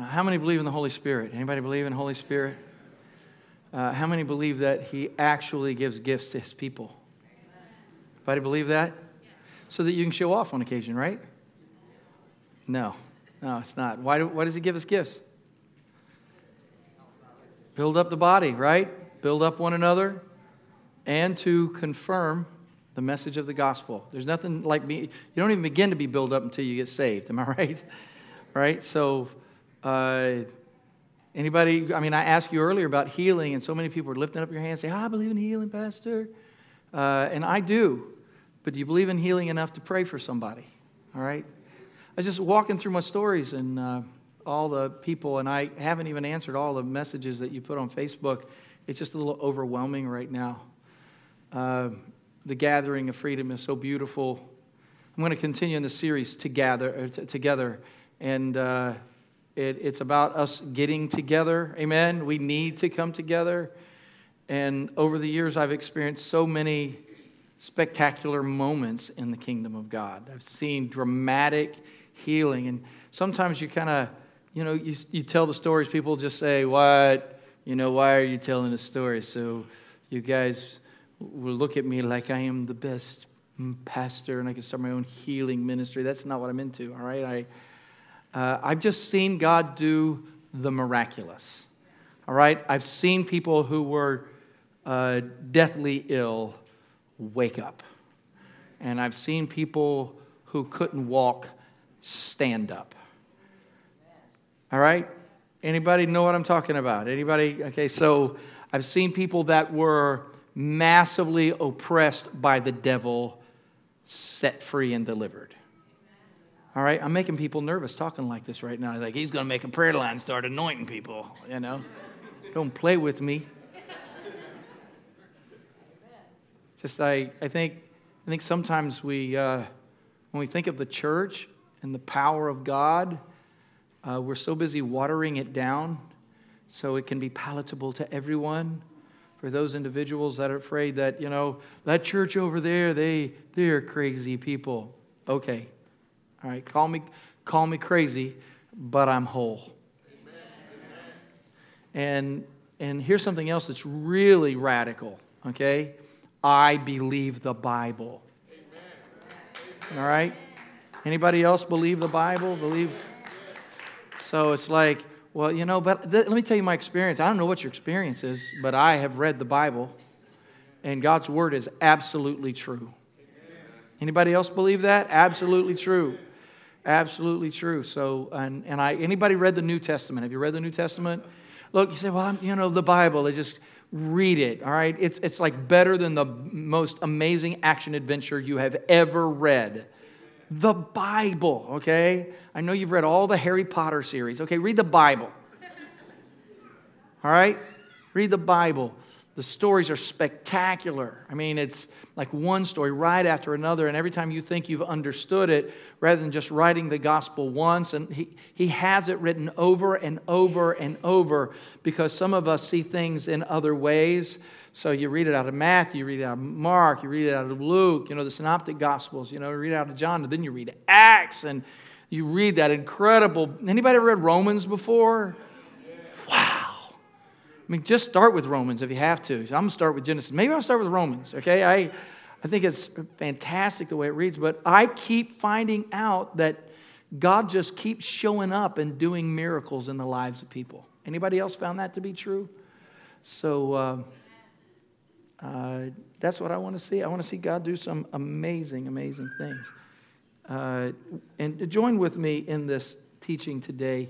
Uh, how many believe in the Holy Spirit? Anybody believe in Holy Spirit? Uh, how many believe that He actually gives gifts to His people? Anybody believe that? So that you can show off on occasion, right? No, no, it's not. Why, do, why does He give us gifts? Build up the body, right? Build up one another and to confirm the message of the gospel. There's nothing like me. You don't even begin to be built up until you get saved. Am I right? right? So, uh, anybody, I mean, I asked you earlier about healing, and so many people are lifting up your hands and say, oh, I believe in healing, Pastor. Uh, and I do. But do you believe in healing enough to pray for somebody? All right? I was just walking through my stories and uh, all the people, and I haven't even answered all the messages that you put on Facebook. It's just a little overwhelming right now. Uh, the gathering of freedom is so beautiful. I'm going to continue in the series together, uh, together, and uh, it, it's about us getting together. Amen. We need to come together. And over the years, I've experienced so many spectacular moments in the kingdom of God. I've seen dramatic healing, and sometimes you kind of, you know, you, you tell the stories. People just say, "What? You know, why are you telling the story?" So, you guys will look at me like I am the best pastor and I can start my own healing ministry. That's not what I'm into, all right? I, uh, I've just seen God do the miraculous, all right? I've seen people who were uh, deathly ill wake up. And I've seen people who couldn't walk stand up. All right? Anybody know what I'm talking about? Anybody? Okay, so I've seen people that were massively oppressed by the devil, set free and delivered. All right, I'm making people nervous talking like this right now. Like, he's going to make a prayer line, start anointing people, you know? Don't play with me. Just, I, I, think, I think sometimes we, uh, when we think of the church and the power of God, uh, we're so busy watering it down so it can be palatable to everyone for those individuals that are afraid that, you know, that church over there, they, they're crazy people. Okay. All right. Call me, call me crazy, but I'm whole. Amen. And, and here's something else that's really radical. Okay. I believe the Bible. Amen. All right. Anybody else believe the Bible? Believe? So it's like, well, you know, but th- let me tell you my experience. I don't know what your experience is, but I have read the Bible, and God's word is absolutely true. Anybody else believe that? Absolutely true. Absolutely true. So, and, and I, anybody read the New Testament? Have you read the New Testament? Look, you say, well, I'm, you know, the Bible, I just read it, all right? It's, it's like better than the most amazing action adventure you have ever read the Bible, okay? I know you've read all the Harry Potter series. Okay, read the Bible. All right? Read the Bible. The stories are spectacular. I mean, it's like one story right after another, and every time you think you've understood it, rather than just writing the gospel once, and he, he has it written over and over and over because some of us see things in other ways. So you read it out of Matthew, you read it out of Mark, you read it out of Luke, you know, the synoptic gospels, you know, you read it out of John, and then you read Acts, and you read that incredible. Anybody ever read Romans before? I mean, just start with Romans if you have to. So I'm going to start with Genesis. Maybe I'll start with Romans, okay? I, I think it's fantastic the way it reads, but I keep finding out that God just keeps showing up and doing miracles in the lives of people. Anybody else found that to be true? So, uh, uh, that's what I want to see. I want to see God do some amazing, amazing things. Uh, and join with me in this teaching today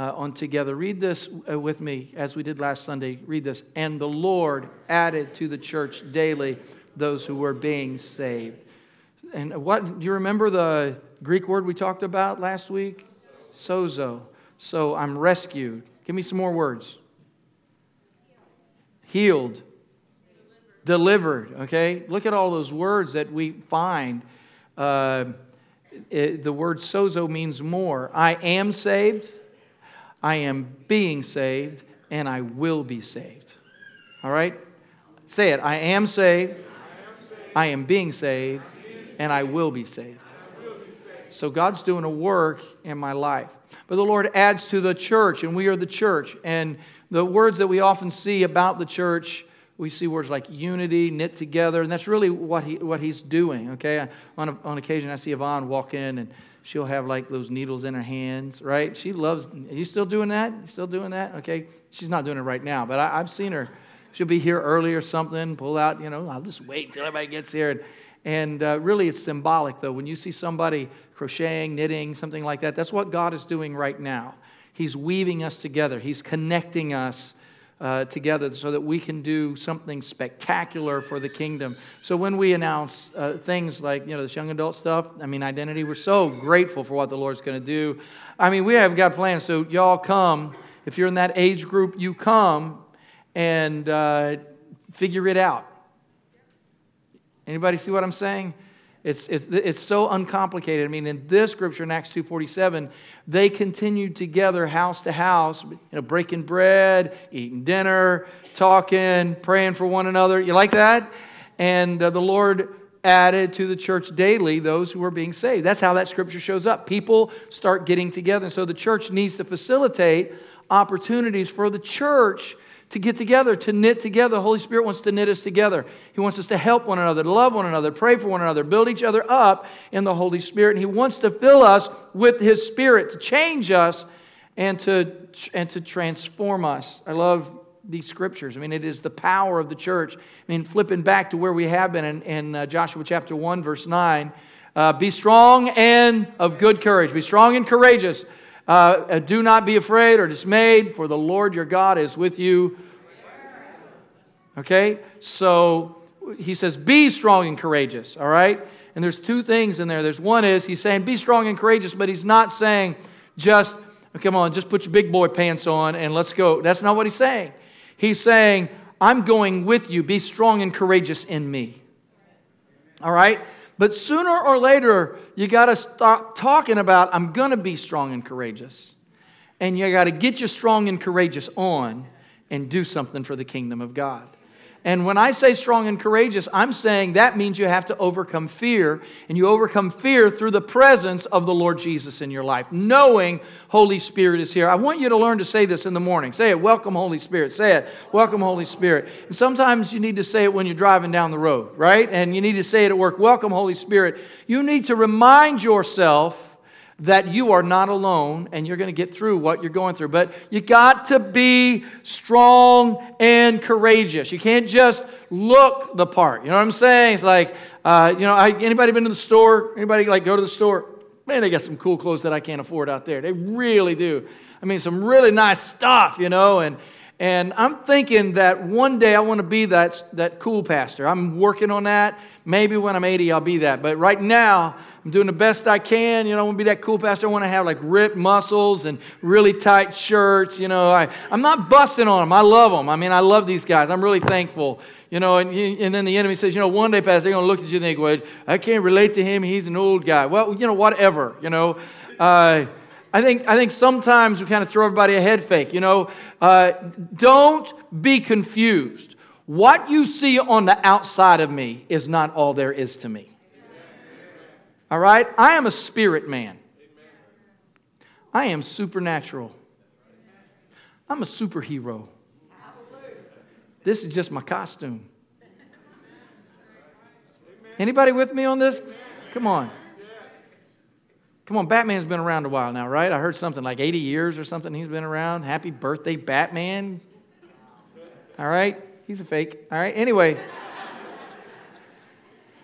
uh, on together. Read this uh, with me as we did last Sunday. Read this. And the Lord added to the church daily those who were being saved. And what do you remember the Greek word we talked about last week? Sozo. So I'm rescued. Give me some more words. Healed delivered. Okay? Look at all those words that we find. Uh, it, the word sozo means more. I am saved, I am being saved, and I will be saved. All right? Say it. I am saved, I am being saved, and I will be saved. So God's doing a work in my life. but the Lord adds to the church, and we are the church. And the words that we often see about the church, we see words like unity, knit together, and that's really what, he, what he's doing, okay? On, on occasion, I see Yvonne walk in, and she'll have like those needles in her hands, right? She loves, are you still doing that? You still doing that? Okay. She's not doing it right now, but I, I've seen her. She'll be here early or something, pull out, you know, I'll just wait until everybody gets here. And, and uh, really, it's symbolic, though. When you see somebody crocheting, knitting, something like that, that's what God is doing right now. He's weaving us together, He's connecting us uh, together so that we can do something spectacular for the kingdom. So when we announce uh, things like, you know, this young adult stuff, I mean, identity, we're so grateful for what the Lord's going to do. I mean, we have got plans. So y'all come. If you're in that age group, you come and uh, figure it out. Anybody see what I'm saying? It's, it's, it's so uncomplicated. I mean, in this scripture in Acts 2.47, they continued together house to house, you know, breaking bread, eating dinner, talking, praying for one another. You like that? And uh, the Lord added to the church daily those who were being saved. That's how that scripture shows up. People start getting together. And so the church needs to facilitate opportunities for the church to get together, to knit together. The Holy Spirit wants to knit us together. He wants us to help one another, to love one another, pray for one another, build each other up in the Holy Spirit. And He wants to fill us with His Spirit, to change us and to, and to transform us. I love these scriptures. I mean, it is the power of the church. I mean, flipping back to where we have been in, in uh, Joshua chapter 1, verse 9. Uh, be strong and of good courage. Be strong and courageous. Uh, uh, do not be afraid or dismayed, for the Lord your God is with you. Okay? So he says, be strong and courageous, all right? And there's two things in there. There's one is he's saying, be strong and courageous, but he's not saying just, come on, just put your big boy pants on and let's go. That's not what he's saying. He's saying, I'm going with you. Be strong and courageous in me. All right? But sooner or later, you got to stop talking about, I'm going to be strong and courageous. And you got to get you strong and courageous on and do something for the kingdom of God. And when I say strong and courageous, I'm saying that means you have to overcome fear. And you overcome fear through the presence of the Lord Jesus in your life, knowing Holy Spirit is here. I want you to learn to say this in the morning. Say it, welcome, Holy Spirit. Say it, welcome, Holy Spirit. And sometimes you need to say it when you're driving down the road, right? And you need to say it at work, welcome, Holy Spirit. You need to remind yourself that you are not alone and you're going to get through what you're going through. But you got to be strong and courageous. You can't just look the part. You know what I'm saying? It's like, uh, you know, I, anybody been to the store? Anybody like go to the store? Man, they got some cool clothes that I can't afford out there. They really do. I mean, some really nice stuff, you know, and and I'm thinking that one day I want to be that, that cool pastor. I'm working on that. Maybe when I'm 80, I'll be that. But right now, I'm doing the best I can. You know, I want to be that cool pastor. I want to have like ripped muscles and really tight shirts. You know, I, I'm not busting on them. I love them. I mean, I love these guys. I'm really thankful. You know, and, and then the enemy says, you know, one day, Pastor, they're going to look at you and think, well, I can't relate to him. He's an old guy. Well, you know, whatever, you know. Uh, I think, I think sometimes we kind of throw everybody a head fake. You know, uh, don't be confused. What you see on the outside of me is not all there is to me. All right? I am a spirit man. I am supernatural. I'm a superhero. This is just my costume. Anybody with me on this? Come on. Come on, Batman's been around a while now, right? I heard something like 80 years or something he's been around. Happy birthday, Batman. All right? He's a fake. All right? Anyway.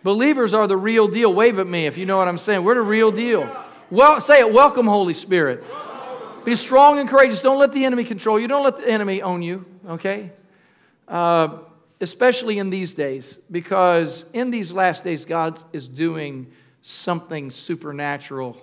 Believers are the real deal. Wave at me if you know what I'm saying. We're the real deal. Well, say it. Welcome, Holy Spirit. Be strong and courageous. Don't let the enemy control you. Don't let the enemy own you. Okay? Uh, especially in these days, because in these last days, God is doing something supernatural.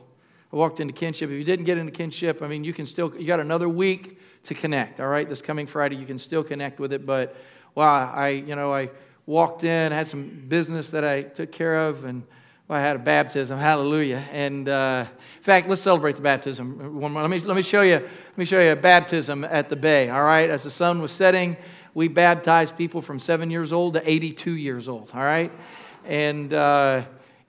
I walked into kinship. If you didn't get into kinship, I mean, you can still, you got another week to connect, all right? This coming Friday, you can still connect with it. But, wow, I, you know, I, walked in, had some business that I took care of, and well, I had a baptism. Hallelujah! And uh, in fact, let's celebrate the baptism. One more. Let me let me show you. Let me show you a baptism at the bay. All right, as the sun was setting, we baptized people from seven years old to 82 years old. All right, and uh,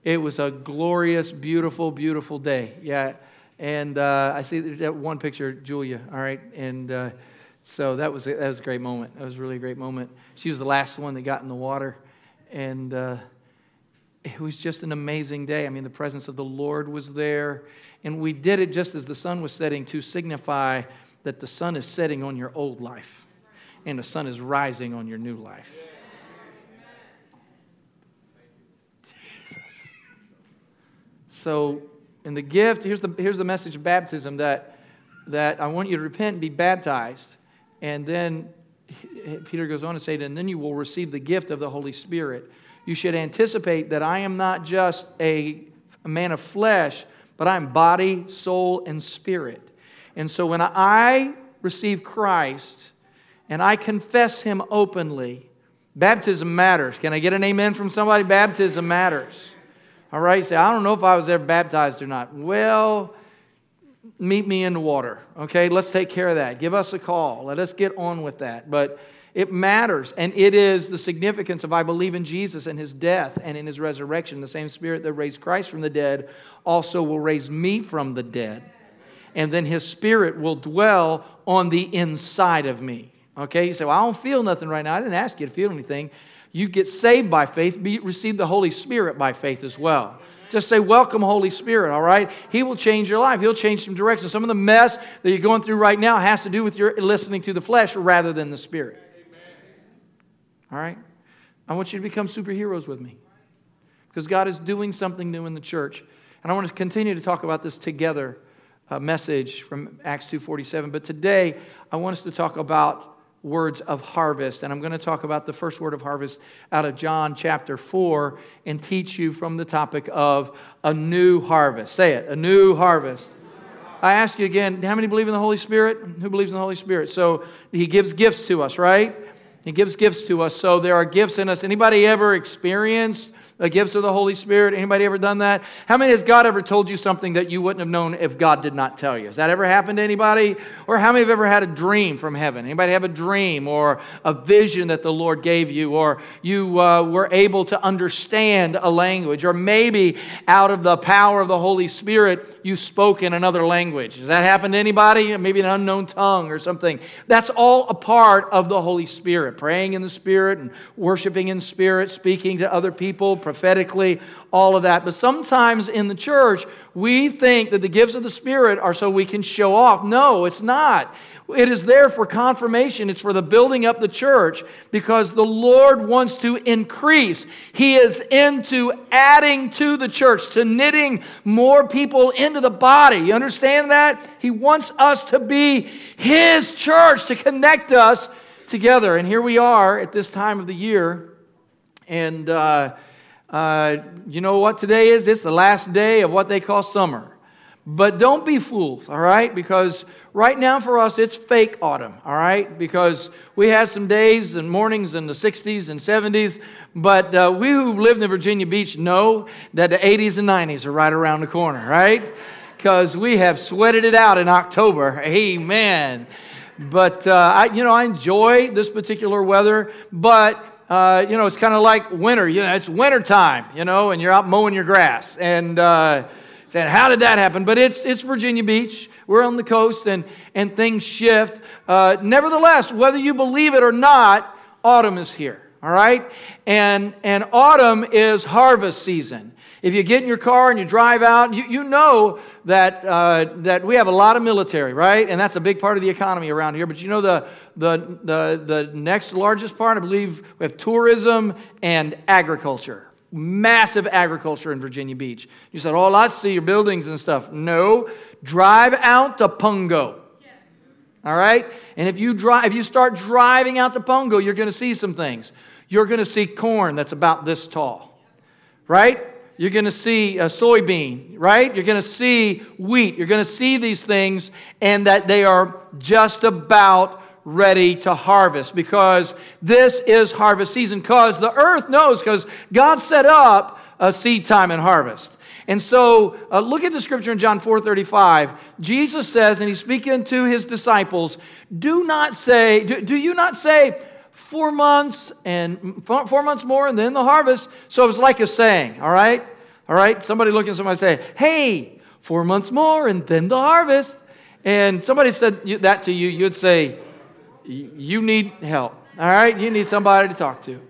it was a glorious, beautiful, beautiful day. Yeah. And uh, I see that one picture, Julia, all right? And uh, so that was, a, that was a great moment. That was a really great moment. She was the last one that got in the water. And uh, it was just an amazing day. I mean, the presence of the Lord was there. And we did it just as the sun was setting to signify that the sun is setting on your old life and the sun is rising on your new life. So, in the gift, here's the, here's the message of baptism that, that I want you to repent and be baptized. And then Peter goes on to say, and then you will receive the gift of the Holy Spirit. You should anticipate that I am not just a, a man of flesh, but I'm body, soul, and spirit. And so when I receive Christ and I confess him openly, baptism matters. Can I get an amen from somebody? Baptism matters. All right, say, I don't know if I was ever baptized or not. Well, meet me in the water. Okay, let's take care of that. Give us a call. Let us get on with that. But it matters. And it is the significance of I believe in Jesus and his death and in his resurrection. The same spirit that raised Christ from the dead also will raise me from the dead. And then his spirit will dwell on the inside of me. Okay, you say, Well, I don't feel nothing right now. I didn't ask you to feel anything. You get saved by faith, be, receive the Holy Spirit by faith as well. Just say, Welcome, Holy Spirit, all right? He will change your life. He'll change some direction. Some of the mess that you're going through right now has to do with your listening to the flesh rather than the Spirit. All right? I want you to become superheroes with me because God is doing something new in the church. And I want to continue to talk about this together uh, message from Acts 2:47. But today I want us to talk about words of harvest. And I'm going to talk about the first word of harvest out of John chapter 4 and teach you from the topic of a new harvest. Say it, a new harvest. I ask you again, how many believe in the Holy Spirit? Who believes in the Holy Spirit? So he gives gifts to us, right? He gives gifts to us. So there are gifts in us. Anybody ever experienced the gifts of the Holy Spirit. Anybody ever done that? How many has God ever told you something that you wouldn't have known if God did not tell you? Has that ever happened to anybody? Or how many have ever had a dream from heaven? Anybody have a dream or a vision that the Lord gave you, or you uh, were able to understand a language, or maybe out of the power of the Holy Spirit you spoke in another language? Has that happened to anybody? Maybe an unknown tongue or something. That's all a part of the Holy Spirit. Praying in the Spirit and worshiping in Spirit, speaking to other people prophetically, all of that. But sometimes in the church, we think that the gifts of the Spirit are so we can show off. No, it's not. It is there for confirmation. It's for the building up the church because the Lord wants to increase. He is into adding to the church, to knitting more people into the body. You understand that? He wants us to be His church, to connect us together. And here we are at this time of the year. And, uh, uh, you know what today is? It's the last day of what they call summer. But don't be fooled, all right? Because right now for us, it's fake autumn, all right? Because we had some days and mornings in the 60s and 70s, but uh, we who've lived in Virginia Beach know that the 80s and 90s are right around the corner, right? Because we have sweated it out in October. Amen. But, uh, I, you know, I enjoy this particular weather, but uh, you know, it's kind of like winter. You know, it's winter time, you know, and you're out mowing your grass. And uh, saying, how did that happen? But it's, it's Virginia Beach. We're on the coast and, and things shift. Uh, nevertheless, whether you believe it or not, autumn is here. All right? And, and autumn is harvest season. If you get in your car and you drive out, you, you know that, uh, that we have a lot of military, right? And that's a big part of the economy around here. But you know the, the, the, the next largest part, I believe, we have tourism and agriculture. Massive agriculture in Virginia Beach. You said, oh, I see your buildings and stuff. No, drive out to Pungo. All right? And if you drive, if you start driving out to Pungo, you're going to see some things. You're going to see corn that's about this tall. Right? You're going to see a soybean, right? You're going to see wheat. You're going to see these things, and that they are just about ready to harvest because this is harvest season. Because the earth knows, because God set up a seed time and harvest. And so, uh, look at the scripture in John 4:35. Jesus says, and he's speaking to his disciples, "Do not say, do, do you not say, four months and four months more and then the harvest. So it's like a saying, all right? All right? Somebody look at somebody say, hey, Four months more, and then the harvest. And somebody said that to you, you'd say, You need help. All right? You need somebody to talk to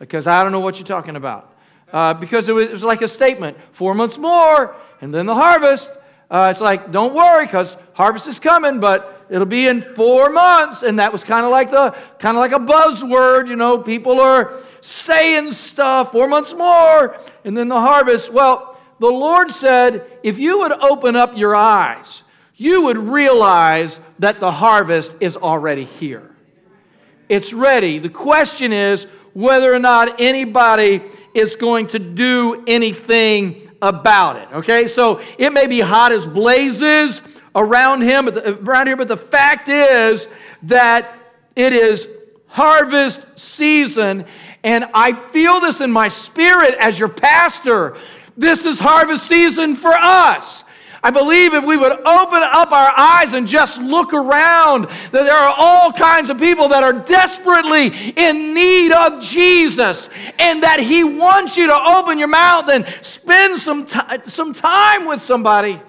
because I don't know what you're talking about. Uh, because it was, it was, like a statement four months more, and then the harvest. Uh, it's like, don't worry, because harvest is coming, but it'll be in four months. And that was kind of like the kind of like a buzzword, you know. People are saying stuff, four months more, and then the harvest. Well, the Lord said, if you would open up your eyes, you would realize that the harvest is already here. It's ready. The question is whether or not anybody is going to do anything about it. Okay, so it may be hot as blazes around him, around here, but the fact is that it is harvest season, and I feel this in my spirit as your pastor. This is harvest season for us. I believe if we would open up our eyes and just look around, that there are all kinds of people that are desperately in need of Jesus, and that He wants you to open your mouth and spend some, t- some time with somebody.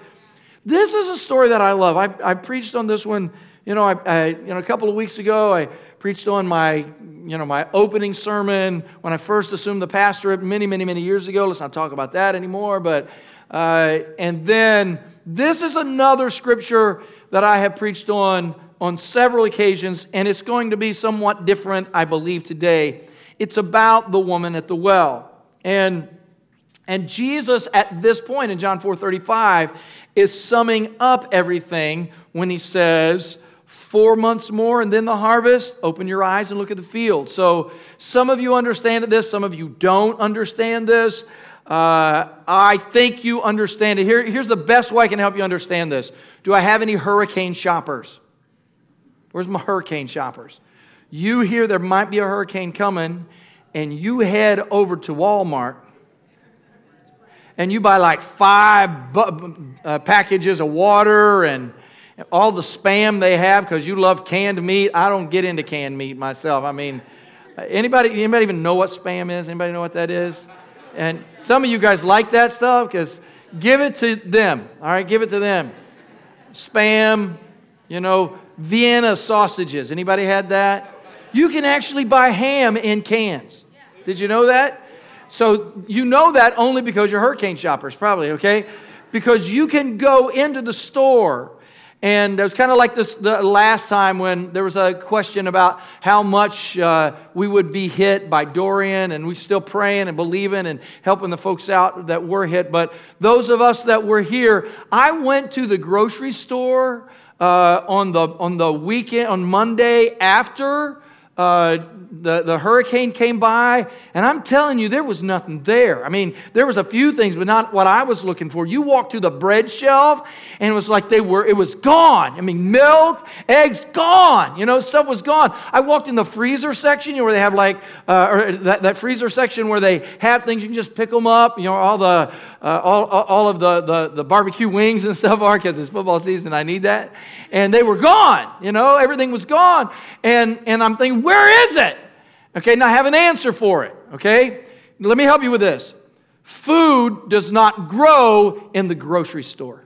This is a story that I love. I, I preached on this one, you know, I, I, you know, a couple of weeks ago. I preached on my, you know, my opening sermon when I first assumed the pastorate many, many, many years ago. Let's not talk about that anymore, but uh, and then this is another scripture that I have preached on on several occasions, and it's going to be somewhat different, I believe, today. It's about the woman at the well. And, and Jesus, at this point in John 4 35, is summing up everything when he says, Four months more and then the harvest. Open your eyes and look at the field. So, some of you understand this, some of you don't understand this. Uh, I think you understand it. Here, here's the best way I can help you understand this. Do I have any hurricane shoppers? Where's my hurricane shoppers? You hear there might be a hurricane coming, and you head over to Walmart and you buy like five bu- uh, packages of water and all the spam they have because you love canned meat. I don't get into canned meat myself. I mean, anybody, anybody even know what spam is? Anybody know what that is? And some of you guys like that stuff because give it to them. All right, give it to them. Spam, you know, Vienna sausages. Anybody had that? You can actually buy ham in cans. Did you know that? So you know that only because you're hurricane shoppers, probably, okay? Because you can go into the store and it was kind of like this the last time when there was a question about how much uh, we would be hit by Dorian, and we're still praying and believing and helping the folks out that were hit. But those of us that were here, I went to the grocery store uh, on the on the weekend on Monday after uh, the, the hurricane came by, and I'm telling you, there was nothing there. I mean, there was a few things, but not what I was looking for. You walked through the bread shelf, and it was like they were, it was gone. I mean, milk, eggs, gone. You know, stuff was gone. I walked in the freezer section, you know, where they have like, uh, or that, that freezer section where they have things, you can just pick them up, you know, all the, uh, all, all of the, the, the barbecue wings and stuff are, because it's football season, I need that. And they were gone, you know, everything was gone. And, and I'm thinking, where is it? Okay, now I have an answer for it. Okay? Let me help you with this. Food does not grow in the grocery store.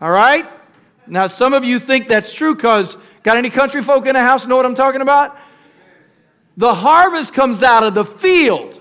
All right? Now, some of you think that's true because, got any country folk in the house know what I'm talking about? The harvest comes out of the field.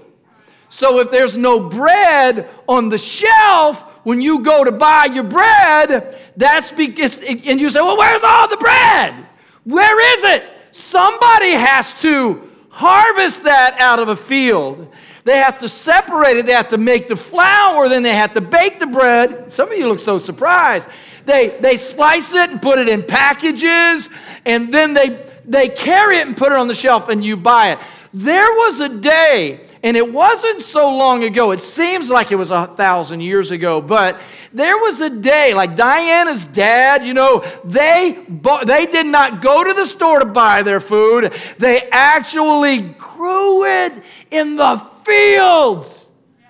So if there's no bread on the shelf, when you go to buy your bread, that's because, and you say, well, where's all the bread? Where is it? Somebody has to harvest that out of a field. They have to separate it. They have to make the flour. Then they have to bake the bread. Some of you look so surprised. They, they slice it and put it in packages, and then they, they carry it and put it on the shelf, and you buy it. There was a day and it wasn't so long ago. It seems like it was a thousand years ago, but there was a day, like Diana's dad, you know, they, they did not go to the store to buy their food. They actually grew it in the fields.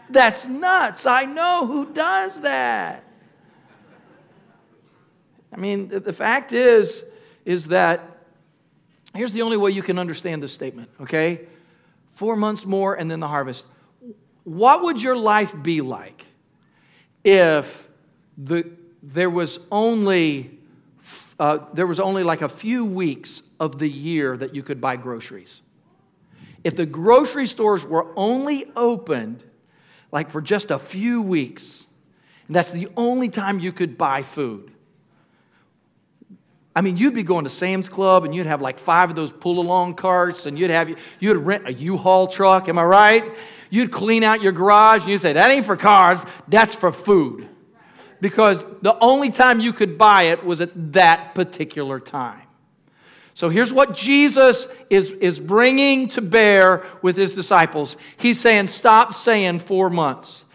That's nuts. I know who does that. I mean, the fact is, is that here's the only way you can understand this statement, okay? Four months more and then the harvest. What would your life be like if the, there was only uh, there was only like a few weeks of the year that you could buy groceries. If the grocery stores were only opened like for just a few weeks, and that's the only time you could buy food. I mean, you'd be going to Sam's Club and you'd have like five of those pull along carts and you'd have, you'd rent a U-Haul truck, am I right? You'd clean out your garage and you'd say, that ain't for cars, that's for food. Because the only time you could buy it was at that particular time. So here's what Jesus is, is bringing to bear with his disciples. He's saying, stop saying four months.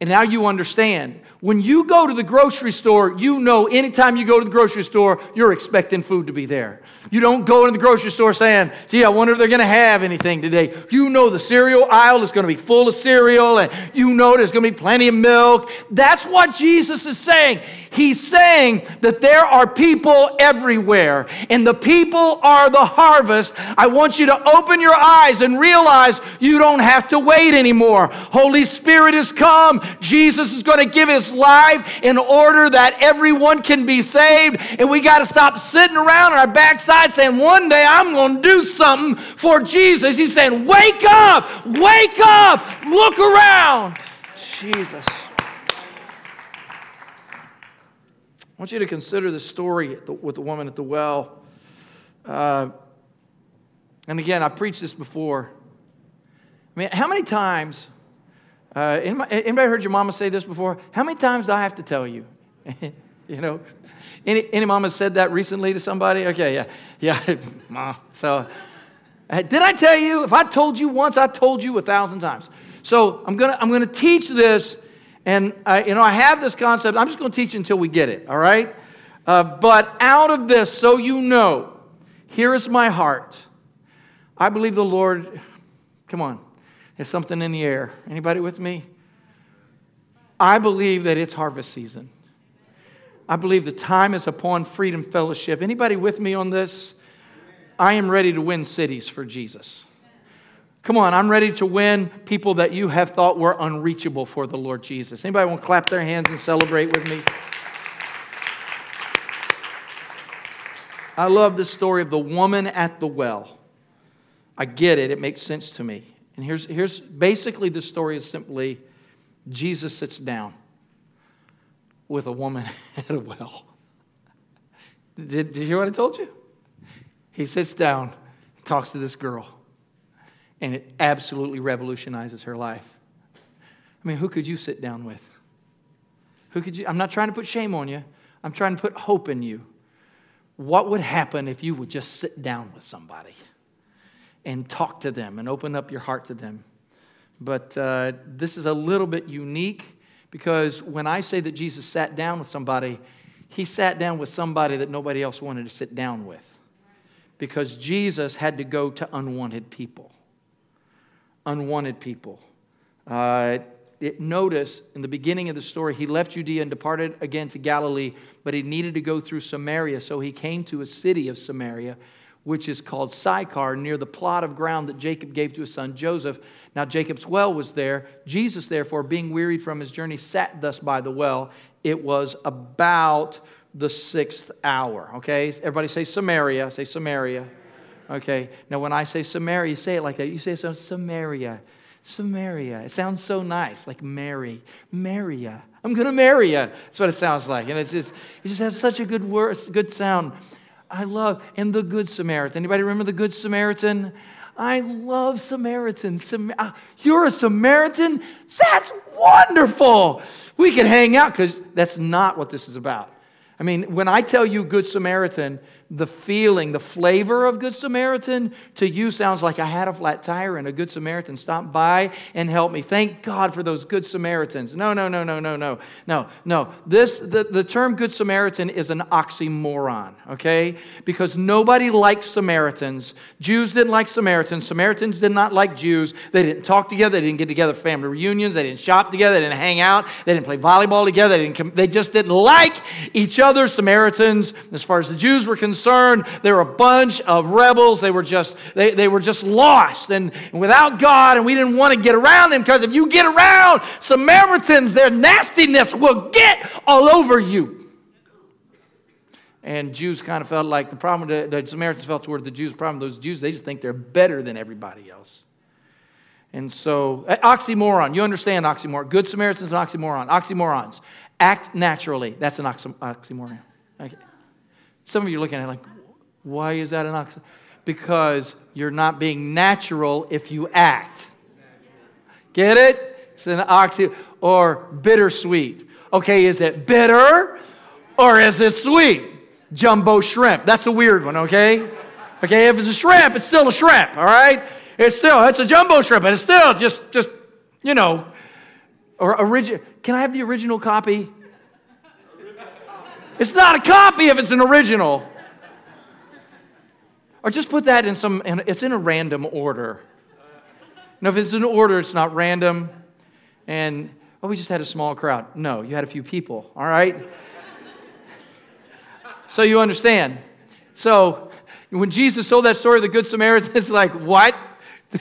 And now you understand when you go to the grocery store, you know anytime you go to the grocery store, you're expecting food to be there. You don't go into the grocery store saying, gee, I wonder if they're going to have anything today. You know the cereal aisle is going to be full of cereal, and you know there's going to be plenty of milk. That's what Jesus is saying. He's saying that there are people everywhere, and the people are the harvest. I want you to open your eyes and realize you don't have to wait anymore. Holy Spirit has come. Jesus is going to give his life in order that everyone can be saved. And we got to stop sitting around on our backside saying, one day I'm going to do something for Jesus. He's saying, wake up, wake up, look around. Jesus. I want you to consider the story with the woman at the well. Uh, and again, I preached this before. I mean, how many times uh, anybody, heard your mama say this before? How many times do I have to tell you? you know, any, any mama said that recently to somebody? Okay, yeah, yeah, mom. So, did I tell you? If I told you once, I told you a thousand times. So I'm gonna I'm gonna teach this, and I, you know I have this concept. I'm just gonna teach until we get it. All right. Uh, but out of this, so you know, here is my heart. I believe the Lord. Come on. There's something in the air. Anybody with me? I believe that it's harvest season. I believe the time is upon Freedom Fellowship. Anybody with me on this? I am ready to win cities for Jesus. Come on, I'm ready to win people that you have thought were unreachable for the Lord Jesus. Anybody want to clap their hands and celebrate with me? I love the story of the woman at the well. I get it, it makes sense to me. And here's, here's basically the story is simply Jesus sits down with a woman at a well. Did, did you hear what I told you? He sits down, talks to this girl, and it absolutely revolutionizes her life. I mean, who could you sit down with? Who could you? I'm not trying to put shame on you. I'm trying to put hope in you. What would happen if you would just sit down with somebody? And talk to them and open up your heart to them. But uh, this is a little bit unique because when I say that Jesus sat down with somebody, he sat down with somebody that nobody else wanted to sit down with because Jesus had to go to unwanted people. Unwanted people. Uh, it, notice in the beginning of the story, he left Judea and departed again to Galilee, but he needed to go through Samaria. So he came to a city of Samaria which is called Sychar, near the plot of ground that Jacob gave to his son Joseph. Now Jacob's well was there. Jesus, therefore, being wearied from his journey, sat thus by the well. It was about the sixth hour. Okay? Everybody say Samaria. Say Samaria. Okay. Now, when I say Samaria, you say it like that. You say so Samaria. Samaria. It sounds so nice, like Mary. Maria. I'm going to marry you. That's what it sounds like. And it's just, it just has such a good word, good sound. I love, and the Good Samaritan. Anybody remember the Good Samaritan? I love Samaritans. Sam- uh, you're a Samaritan? That's wonderful. We can hang out because that's not what this is about. I mean, when I tell you Good Samaritan, the feeling, the flavor of Good Samaritan to you sounds like I had a flat tire and a Good Samaritan stopped by and helped me. Thank God for those Good Samaritans. No, no, no, no, no, no, no, no. This, the, the term Good Samaritan is an oxymoron, okay? Because nobody likes Samaritans. Jews didn't like Samaritans. Samaritans did not like Jews. They didn't talk together. They didn't get together for family reunions. They didn't shop together. They didn't hang out. They didn't play volleyball together. They, didn't, they just didn't like each other, Samaritans, as far as the Jews were concerned concerned. They were a bunch of rebels. They were just, they, they were just lost and, and without God, and we didn't want to get around them because if you get around Samaritans, their nastiness will get all over you. And Jews kind of felt like the problem, that the Samaritans felt toward the Jews, the problem those Jews, they just think they're better than everybody else. And so, uh, oxymoron, you understand oxymoron. Good Samaritans and oxymoron. Oxymorons. Act naturally. That's an oxymoron. Okay. Some of you are looking at it like, why is that an oxymoron? Because you're not being natural if you act. Get it? It's an oxy or bittersweet. Okay, is it bitter or is it sweet? Jumbo shrimp. That's a weird one, okay? Okay, if it's a shrimp, it's still a shrimp, all right? It's still, it's a jumbo shrimp, but it's still just, just, you know, or original. Can I have the original copy? It's not a copy if it's an original. Or just put that in some, it's in a random order. Now, if it's in order, it's not random. And, oh, we just had a small crowd. No, you had a few people, all right? so you understand. So when Jesus told that story of the Good Samaritan, it's like, what?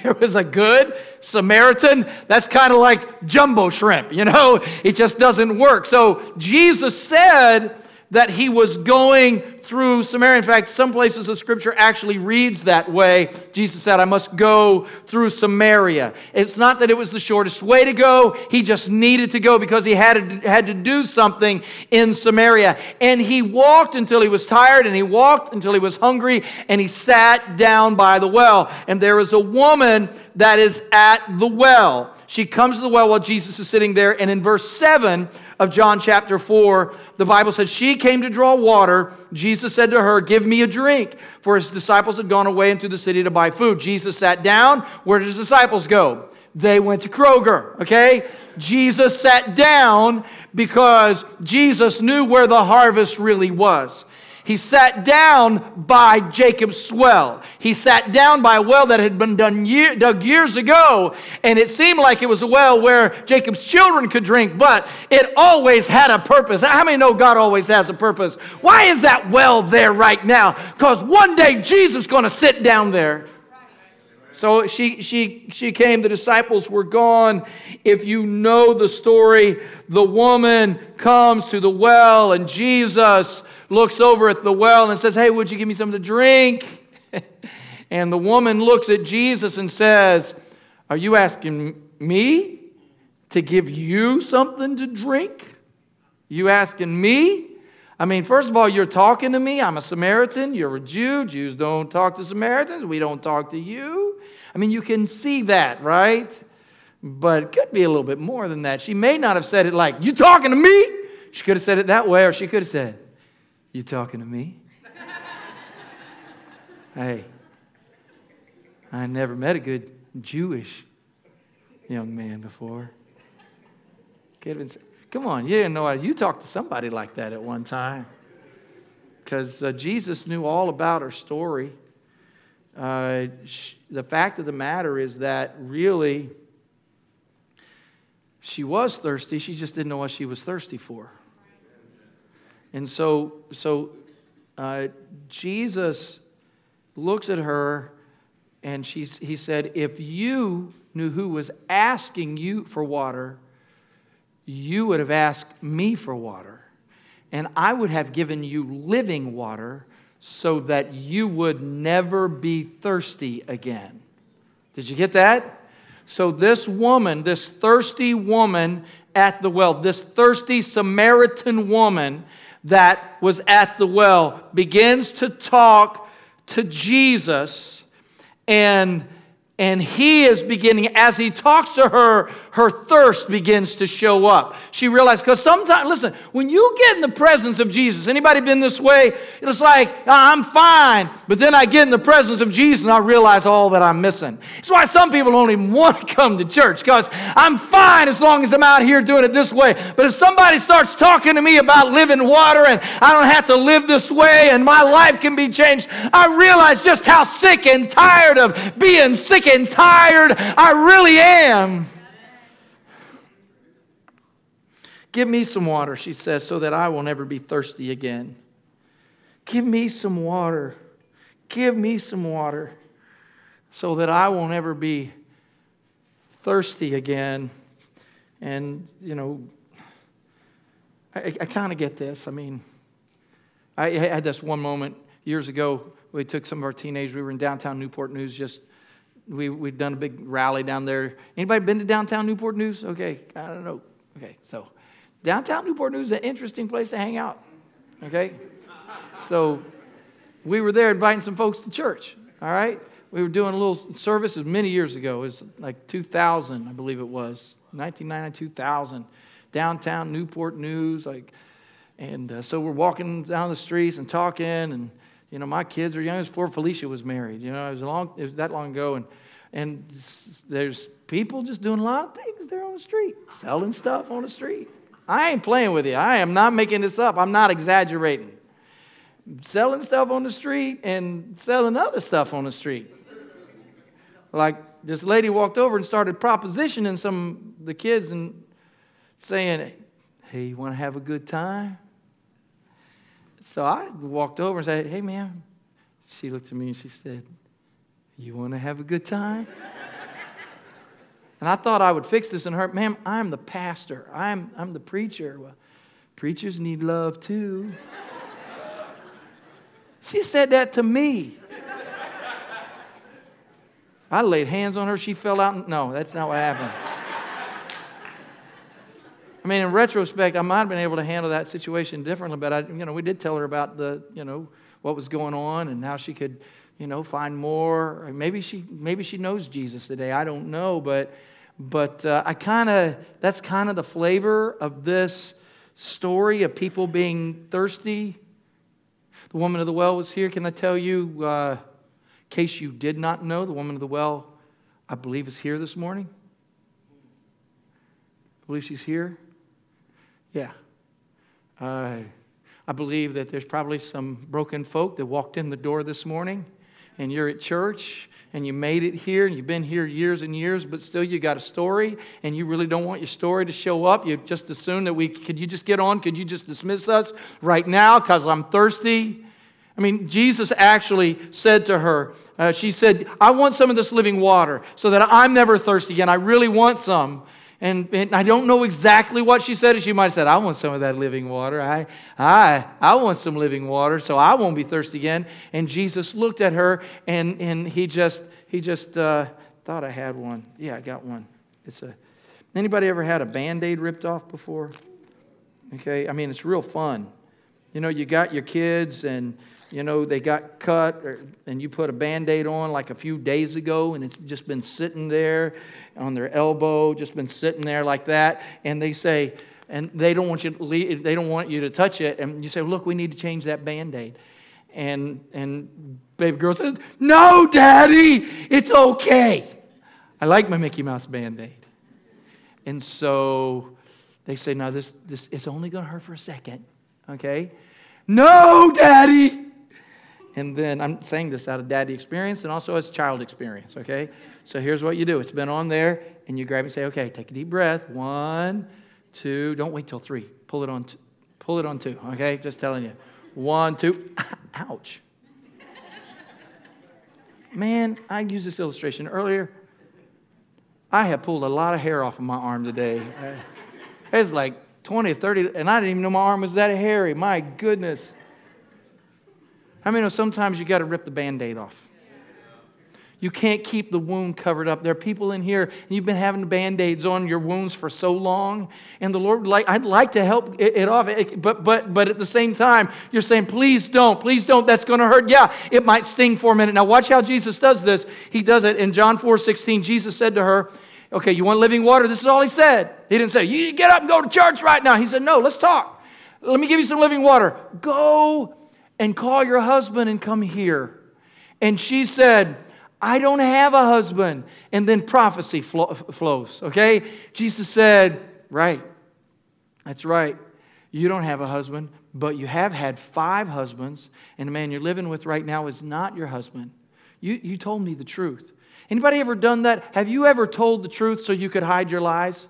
There was a good Samaritan. That's kind of like jumbo shrimp, you know? It just doesn't work. So Jesus said, that he was going through Samaria. In fact, some places of Scripture actually reads that way. Jesus said, I must go through Samaria. It's not that it was the shortest way to go, he just needed to go because he had to, had to do something in Samaria. And he walked until he was tired, and he walked until he was hungry, and he sat down by the well. And there is a woman that is at the well. She comes to the well while Jesus is sitting there, and in verse 7, of John chapter 4, the Bible says, She came to draw water. Jesus said to her, Give me a drink. For his disciples had gone away into the city to buy food. Jesus sat down. Where did his disciples go? They went to Kroger, okay? Jesus sat down because Jesus knew where the harvest really was. He sat down by Jacob's well. He sat down by a well that had been done year, dug years ago, and it seemed like it was a well where Jacob's children could drink, but it always had a purpose. How many know God always has a purpose? Why is that well there right now? Because one day Jesus is going to sit down there. So she, she, she came, the disciples were gone. If you know the story, the woman comes to the well, and Jesus looks over at the well and says, Hey, would you give me something to drink? and the woman looks at Jesus and says, Are you asking me to give you something to drink? You asking me? I mean, first of all, you're talking to me. I'm a Samaritan. You're a Jew. Jews don't talk to Samaritans. We don't talk to you. I mean, you can see that, right? But it could be a little bit more than that. She may not have said it like, You talking to me? She could have said it that way, or she could have said, you talking to me? hey, I never met a good Jewish young man before. Come on, you didn't know you talked to somebody like that at one time. Because uh, Jesus knew all about her story. Uh, the fact of the matter is that really she was thirsty, she just didn't know what she was thirsty for. And so, so uh, Jesus looks at her and she's, he said, If you knew who was asking you for water, you would have asked me for water. And I would have given you living water so that you would never be thirsty again. Did you get that? So, this woman, this thirsty woman at the well, this thirsty Samaritan woman, that was at the well begins to talk to Jesus and and he is beginning, as he talks to her, her thirst begins to show up. She realized, because sometimes, listen, when you get in the presence of Jesus, anybody been this way? It's like, ah, I'm fine, but then I get in the presence of Jesus and I realize all that I'm missing. It's why some people don't even want to come to church, because I'm fine as long as I'm out here doing it this way. But if somebody starts talking to me about living water and I don't have to live this way and my life can be changed, I realize just how sick and tired of being sick and tired. I really am. Give me some water, she says, so that I will never be thirsty again. Give me some water. Give me some water so that I won't ever be thirsty again. And, you know, I, I kind of get this. I mean, I had this one moment years ago. We took some of our teenagers. We were in downtown Newport News. Just we we'd done a big rally down there. Anybody been to downtown Newport News? Okay, I don't know. Okay, so downtown Newport News is an interesting place to hang out. Okay, so we were there inviting some folks to church. All right, we were doing a little service many years ago. It was like 2000, I believe it was 1999, 2000 downtown Newport News. Like, and uh, so we're walking down the streets and talking, and you know, my kids are young as before Felicia was married. You know, it was long, it was that long ago, and and there's people just doing a lot of things there on the street, selling stuff on the street. I ain't playing with you. I am not making this up. I'm not exaggerating. Selling stuff on the street and selling other stuff on the street. Like this lady walked over and started propositioning some the kids and saying, Hey, you want to have a good time? So I walked over and said, Hey, ma'am. She looked at me and she said, You want to have a good time? and I thought I would fix this in her. Ma'am, I'm the pastor, I'm, I'm the preacher. Well, preachers need love too. she said that to me. I laid hands on her. She fell out. And, no, that's not what happened. I mean, in retrospect, I might have been able to handle that situation differently, but I, you know, we did tell her about the, you know, what was going on and how she could, you know, find more. Maybe she, maybe she knows Jesus today. I don't know, but, but uh, I kind of, that's kind of the flavor of this story of people being thirsty. The woman of the well was here. Can I tell you, uh, in case you did not know, the woman of the well, I believe, is here this morning. I believe she's here. Yeah. Uh, I believe that there's probably some broken folk that walked in the door this morning and you're at church and you made it here and you've been here years and years, but still you got a story and you really don't want your story to show up. You just assume that we could you just get on? Could you just dismiss us right now because I'm thirsty? I mean, Jesus actually said to her, uh, She said, I want some of this living water so that I'm never thirsty again. I really want some. And, and, I don't know exactly what she said. She might have said, I want some of that living water. I, I, I want some living water so I won't be thirsty again. And Jesus looked at her and, and he just, he just uh, thought I had one. Yeah, I got one. It's a, anybody ever had a Band-Aid ripped off before? Okay, I mean, it's real fun. You know, you got your kids and, you know, they got cut or, and you put a Band-Aid on like a few days ago and it's just been sitting there on their elbow, just been sitting there like that, and they say, and they don't want you to leave, they don't want you to touch it, and you say, look, we need to change that band-aid. And and baby girl says, No, Daddy, it's okay. I like my Mickey Mouse band-aid. And so they say, no, this this it's only gonna hurt for a second. Okay? No, Daddy. And then I'm saying this out of daddy experience and also as child experience, okay? So here's what you do it's been on there, and you grab it and say, okay, take a deep breath. One, two, don't wait till three. Pull it on, two. pull it on two, okay? Just telling you. One, two, ouch. Man, I used this illustration earlier. I have pulled a lot of hair off of my arm today. It's like 20 or 30, and I didn't even know my arm was that hairy. My goodness. Many know sometimes you got to rip the band aid off? You can't keep the wound covered up. There are people in here, and you've been having band aids on your wounds for so long, and the Lord, like, I'd like to help it, it off, but, but, but at the same time, you're saying, please don't, please don't, that's going to hurt. Yeah, it might sting for a minute. Now, watch how Jesus does this. He does it in John 4 16. Jesus said to her, Okay, you want living water? This is all he said. He didn't say, You get up and go to church right now. He said, No, let's talk. Let me give you some living water. Go and call your husband and come here. And she said, I don't have a husband. And then prophecy flows, okay? Jesus said, Right, that's right. You don't have a husband, but you have had five husbands, and the man you're living with right now is not your husband. You, you told me the truth. Anybody ever done that? Have you ever told the truth so you could hide your lies?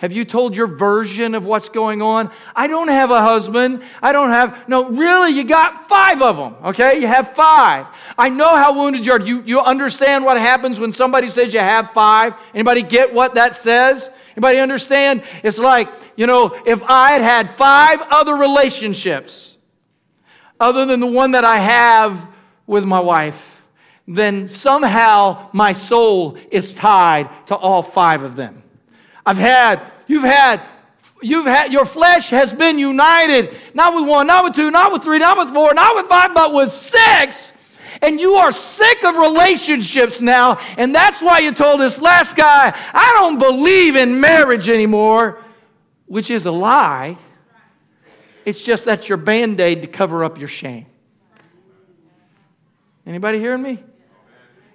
Have you told your version of what's going on? I don't have a husband. I don't have, no, really, you got five of them, okay? You have five. I know how wounded you are. You, you understand what happens when somebody says you have five? Anybody get what that says? Anybody understand? It's like, you know, if I had had five other relationships other than the one that I have with my wife, then somehow my soul is tied to all five of them. I've had, you've had, you've had, your flesh has been united, not with one, not with two, not with three, not with four, not with five, but with six. And you are sick of relationships now. And that's why you told this last guy, I don't believe in marriage anymore, which is a lie. It's just that's your band aid to cover up your shame. Anybody hearing me?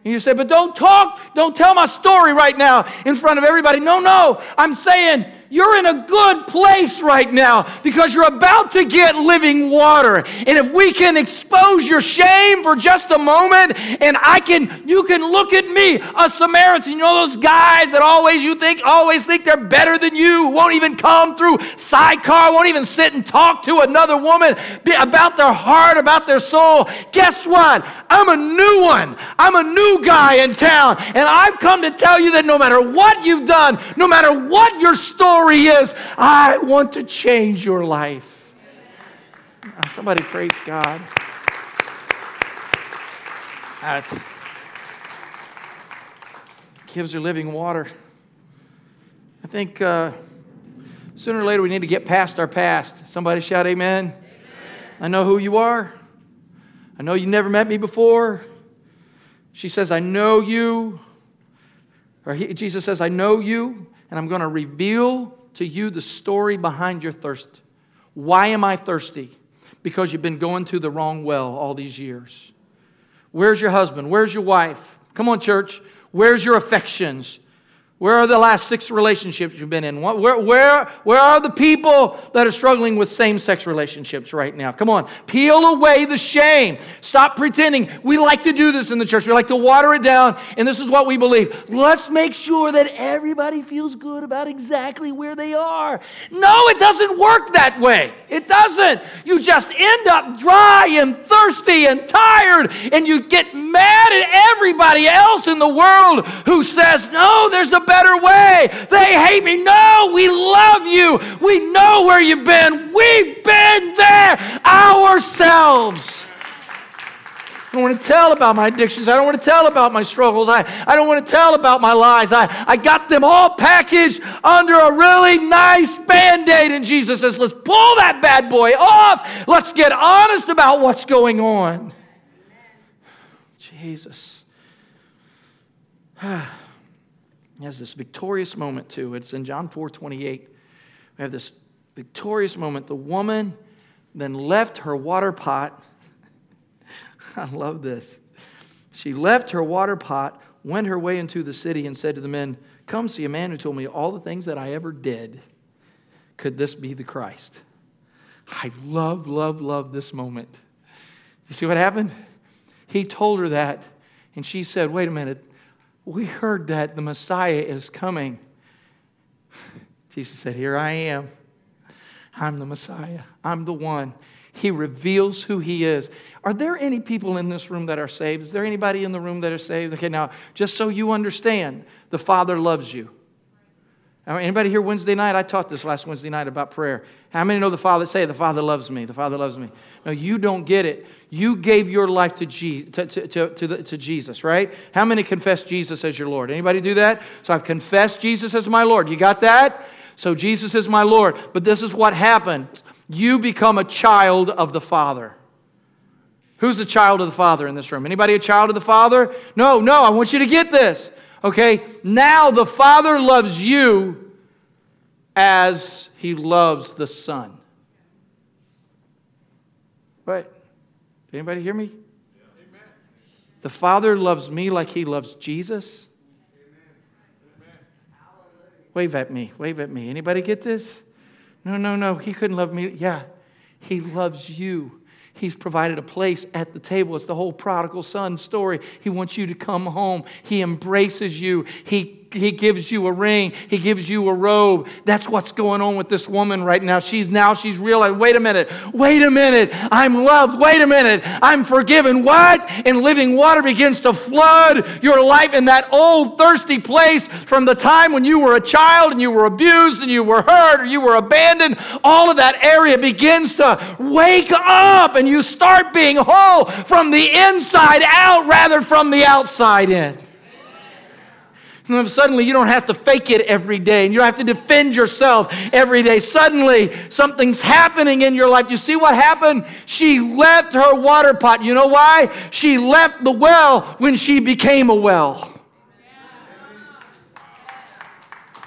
And you say, but don't talk, don't tell my story right now in front of everybody. No, no. I'm saying you're in a good place right now because you're about to get living water. And if we can expose your shame for just a moment, and I can, you can look at me, a Samaritan. You know those guys that always you think always think they're better than you, won't even come through Sychar, won't even sit and talk to another woman about their heart, about their soul. Guess what? I'm a new one. I'm a new guy in town, and I've come to tell you that no matter what you've done, no matter what your story story is, I want to change your life. Somebody praise God. That's gives her living water. I think uh, sooner or later we need to get past our past. Somebody shout amen. amen. I know who you are. I know you never met me before. She says, I know you. Or he, Jesus says, I know you and I'm going to reveal to you the story behind your thirst. Why am I thirsty? Because you've been going to the wrong well all these years. Where's your husband? Where's your wife? Come on, church. Where's your affections? Where are the last six relationships you've been in? Where, where, where are the people that are struggling with same sex relationships right now? Come on, peel away the shame. Stop pretending. We like to do this in the church. We like to water it down, and this is what we believe. Let's make sure that everybody feels good about exactly where they are. No, it doesn't work that way. It doesn't. You just end up dry and thirsty and tired, and you get mad at everybody else in the world who says, No, there's a better way. They hate me. No, we love you. We know where you've been. We've been there ourselves. I don't want to tell about my addictions. I don't want to tell about my struggles. I, I don't want to tell about my lies. I, I got them all packaged under a really nice band aid. And Jesus says, let's pull that bad boy off. Let's get honest about what's going on. Jesus. He has this victorious moment too. It's in John 4 28. We have this victorious moment. The woman then left her water pot. I love this. She left her water pot, went her way into the city, and said to the men, Come see a man who told me all the things that I ever did. Could this be the Christ? I love, love, love this moment. You see what happened? He told her that, and she said, Wait a minute we heard that the Messiah is coming. Jesus said, Here I am. I'm the Messiah. I'm the one. He reveals who He is. Are there any people in this room that are saved? Is there anybody in the room that are saved? Okay, now, just so you understand, the Father loves you. Anybody here Wednesday night? I taught this last Wednesday night about prayer. How many know the Father? Say, the Father loves me. The Father loves me. No, you don't get it. You gave your life to, Je- to, to, to, the, to Jesus, right? How many confess Jesus as your Lord? Anybody do that? So I've confessed Jesus as my Lord. You got that? So Jesus is my Lord. But this is what happened. You become a child of the Father. Who's the child of the Father in this room? Anybody a child of the Father? No, no, I want you to get this. Okay, now the Father loves you as he loves the Son. Right? Anybody hear me? The Father loves me like he loves Jesus. Amen. Wave at me. Wave at me. Anybody get this? No, no, no. He couldn't love me. Yeah. He loves you He's provided a place at the table. It's the whole prodigal son story. He wants you to come home. He embraces you. He he gives you a ring, he gives you a robe. That's what's going on with this woman right now. She's now, she's realized, wait a minute, wait a minute, I'm loved, wait a minute, I'm forgiven. What? And living water begins to flood your life in that old thirsty place from the time when you were a child and you were abused and you were hurt or you were abandoned. All of that area begins to wake up and you start being whole from the inside out rather from the outside in. And suddenly you don't have to fake it every day and you don't have to defend yourself every day. Suddenly something's happening in your life. You see what happened? She left her water pot. You know why? She left the well when she became a well.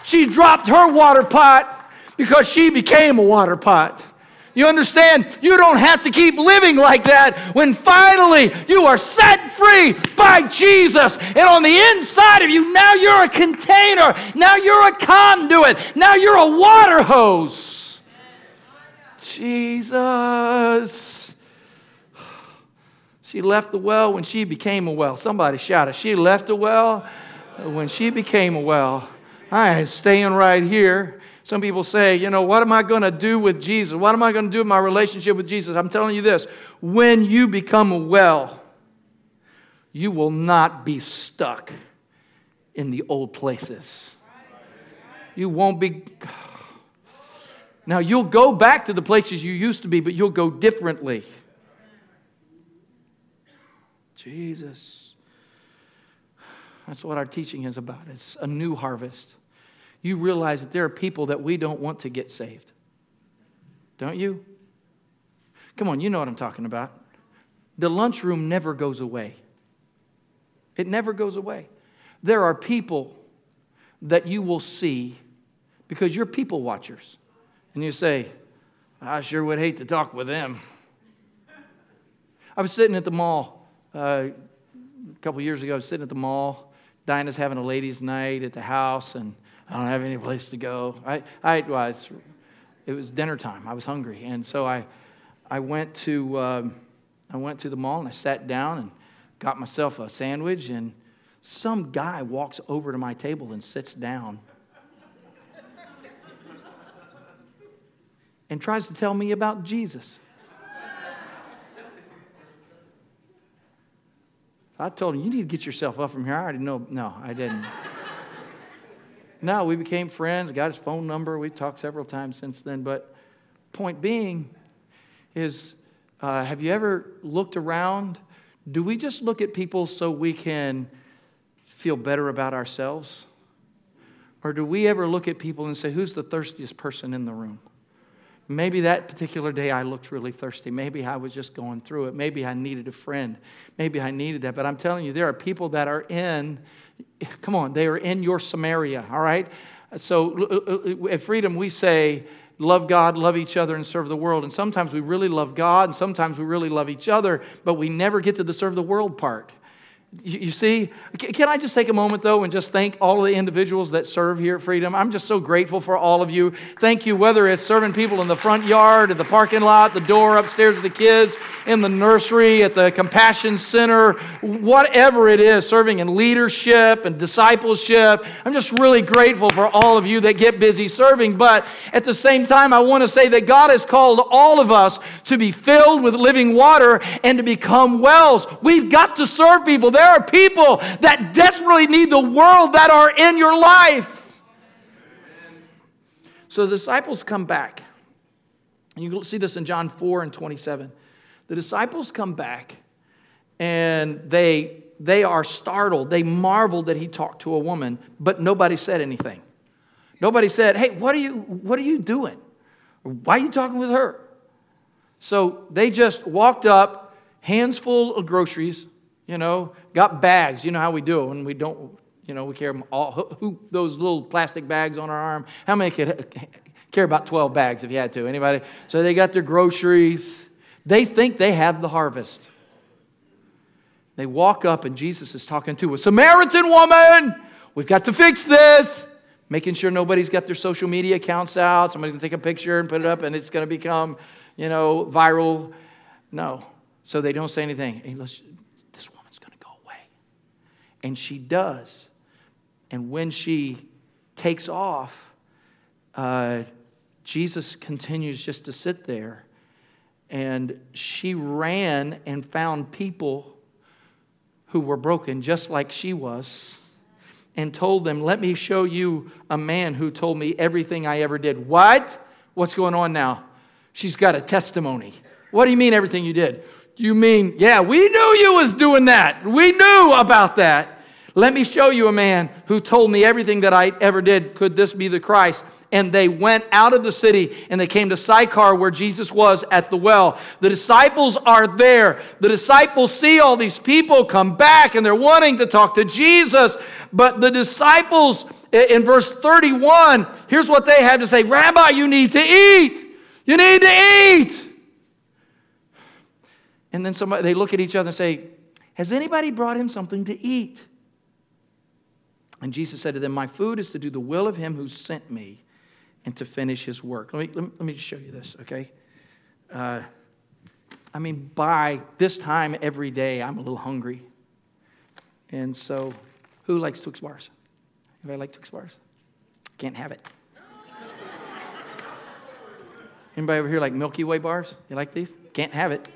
She dropped her water pot because she became a water pot. You understand? You don't have to keep living like that when finally you are set free by Jesus. And on the inside of you, now you're a container. Now you're a conduit. Now you're a water hose. Jesus. She left the well when she became a well. Somebody shouted, She left the well when she became a well. I ain't staying right here. Some people say, you know, what am I going to do with Jesus? What am I going to do with my relationship with Jesus? I'm telling you this when you become well, you will not be stuck in the old places. You won't be. Now, you'll go back to the places you used to be, but you'll go differently. Jesus. That's what our teaching is about. It's a new harvest you realize that there are people that we don't want to get saved. Don't you? Come on, you know what I'm talking about. The lunchroom never goes away. It never goes away. There are people that you will see because you're people watchers. And you say, I sure would hate to talk with them. I was sitting at the mall uh, a couple years ago, sitting at the mall. Dinah's having a ladies' night at the house, and I don't have any place to go. I, I was, it was dinner time. I was hungry, and so I, I went to, um, I went to the mall and I sat down and got myself a sandwich. And some guy walks over to my table and sits down, and tries to tell me about Jesus. I told him, You need to get yourself up from here. I already know. No, I didn't. No, we became friends, got his phone number. We talked several times since then. But point being is uh, have you ever looked around? Do we just look at people so we can feel better about ourselves? Or do we ever look at people and say, who's the thirstiest person in the room? Maybe that particular day I looked really thirsty. Maybe I was just going through it. Maybe I needed a friend. Maybe I needed that. But I'm telling you, there are people that are in Come on, they are in your Samaria, all right? So at Freedom, we say, love God, love each other, and serve the world. And sometimes we really love God, and sometimes we really love each other, but we never get to the serve the world part. You, see, can I just take a moment though and just thank all of the individuals that serve here at Freedom? I'm just so grateful for all of you. Thank you, whether it's serving people in the front yard, at the parking lot, the door upstairs with the kids, in the nursery, at the Compassion Center, whatever it is, serving in leadership and discipleship. I'm just really grateful for all of you that get busy serving. But at the same time, I want to say that God has called all of us to be filled with living water and to become wells. We've got to serve people. There are people that desperately need the world that are in your life. So the disciples come back. You see this in John 4 and 27. The disciples come back and they, they are startled. They marveled that he talked to a woman, but nobody said anything. Nobody said, Hey, what are you, what are you doing? Why are you talking with her? So they just walked up, hands full of groceries, you know, got bags. You know how we do it when we don't, you know, we carry all, who, those little plastic bags on our arm. How many could carry about 12 bags if you had to? Anybody? So they got their groceries. They think they have the harvest. They walk up and Jesus is talking to a Samaritan woman. We've got to fix this. Making sure nobody's got their social media accounts out. Somebody's going to take a picture and put it up and it's going to become, you know, viral. No. So they don't say anything. Hey, let's, and she does. And when she takes off, uh, Jesus continues just to sit there. And she ran and found people who were broken, just like she was, and told them, Let me show you a man who told me everything I ever did. What? What's going on now? She's got a testimony. What do you mean everything you did? You mean, yeah, we knew you was doing that. We knew about that. Let me show you a man who told me everything that I ever did. Could this be the Christ? And they went out of the city and they came to Sychar where Jesus was at the well. The disciples are there. The disciples see all these people come back and they're wanting to talk to Jesus. But the disciples, in verse 31, here's what they had to say Rabbi, you need to eat. You need to eat. And then somebody, they look at each other and say, Has anybody brought him something to eat? And Jesus said to them, My food is to do the will of him who sent me and to finish his work. Let me, let me, let me just show you this, okay? Uh, I mean, by this time every day, I'm a little hungry. And so, who likes Twix bars? Anybody like Twix bars? Can't have it. Anybody over here like Milky Way bars? You like these? Can't have it.